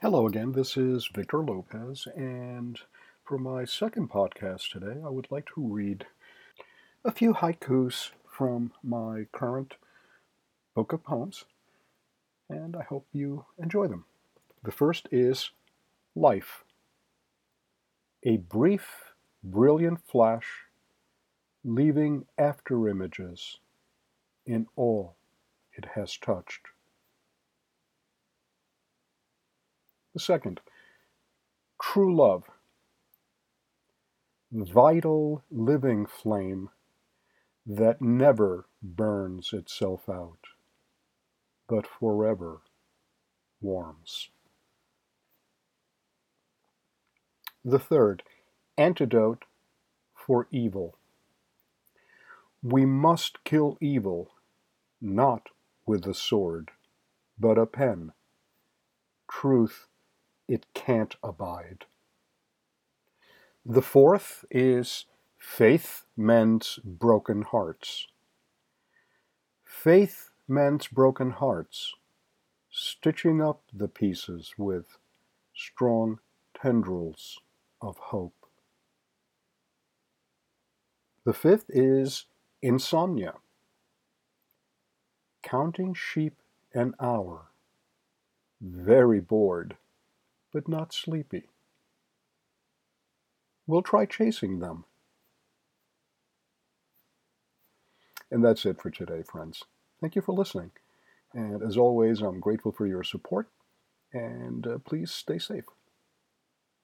Hello again, this is Victor Lopez, and for my second podcast today, I would like to read a few haikus from my current book of poems, and I hope you enjoy them. The first is Life. A brief, brilliant flash, leaving after images in all it has touched. The second, true love, vital living flame that never burns itself out, but forever warms. The third, antidote for evil. We must kill evil, not with a sword, but a pen. Truth it can't abide. The fourth is faith mends broken hearts. Faith mends broken hearts, stitching up the pieces with strong tendrils of hope. The fifth is insomnia, counting sheep an hour, very bored but not sleepy. We'll try chasing them. And that's it for today, friends. Thank you for listening. And as always, I'm grateful for your support, and uh, please stay safe.